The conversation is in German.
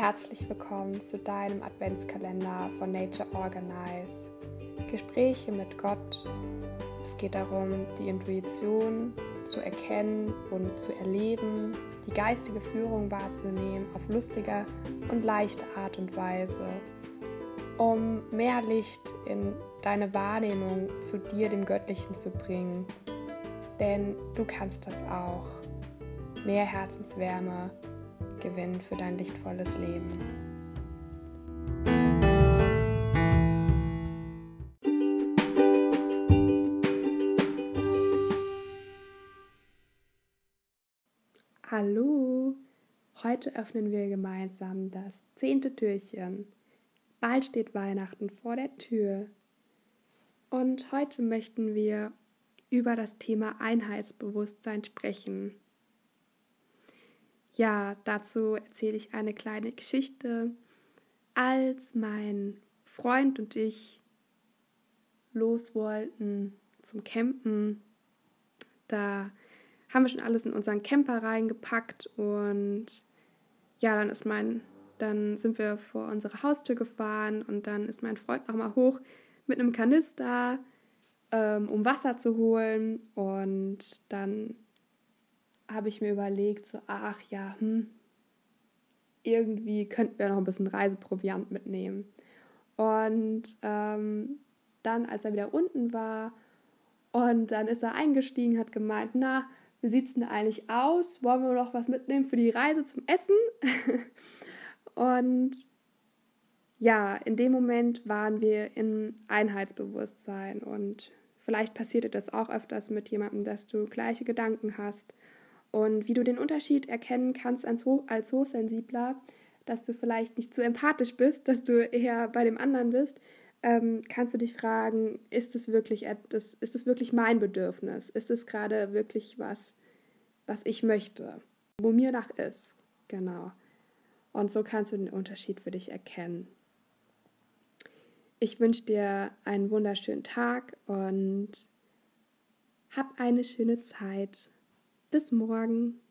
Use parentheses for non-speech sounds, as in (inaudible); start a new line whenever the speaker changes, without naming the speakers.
Herzlich willkommen zu deinem Adventskalender von Nature Organize. Gespräche mit Gott. Es geht darum, die Intuition zu erkennen und zu erleben, die geistige Führung wahrzunehmen auf lustige und leichte Art und Weise, um mehr Licht in deine Wahrnehmung zu dir, dem Göttlichen, zu bringen. Denn du kannst das auch. Mehr Herzenswärme gewinnen für dein lichtvolles Leben. Hallo, heute öffnen wir gemeinsam das zehnte Türchen. Bald steht Weihnachten vor der Tür. Und heute möchten wir über das Thema Einheitsbewusstsein sprechen. Ja, dazu erzähle ich eine kleine Geschichte. Als mein Freund und ich los wollten zum Campen, da haben wir schon alles in unseren Camper reingepackt und ja, dann ist mein, dann sind wir vor unsere Haustür gefahren und dann ist mein Freund nochmal hoch mit einem Kanister, ähm, um Wasser zu holen und dann habe ich mir überlegt, so, ach ja, hm, irgendwie könnten wir noch ein bisschen Reiseproviant mitnehmen. Und ähm, dann, als er wieder unten war, und dann ist er eingestiegen, hat gemeint, na, wie sieht es denn eigentlich aus? Wollen wir noch was mitnehmen für die Reise zum Essen? (laughs) und ja, in dem Moment waren wir in Einheitsbewusstsein und vielleicht passiert das auch öfters mit jemandem, dass du gleiche Gedanken hast und wie du den Unterschied erkennen kannst als, Hoch als Hochsensibler, dass du vielleicht nicht zu empathisch bist, dass du eher bei dem anderen bist, ähm, kannst du dich fragen, ist es wirklich ist es wirklich mein Bedürfnis? Ist es gerade wirklich was, was ich möchte, wo mir nach ist? Genau. Und so kannst du den Unterschied für dich erkennen. Ich wünsche dir einen wunderschönen Tag und hab eine schöne Zeit. Bis morgen.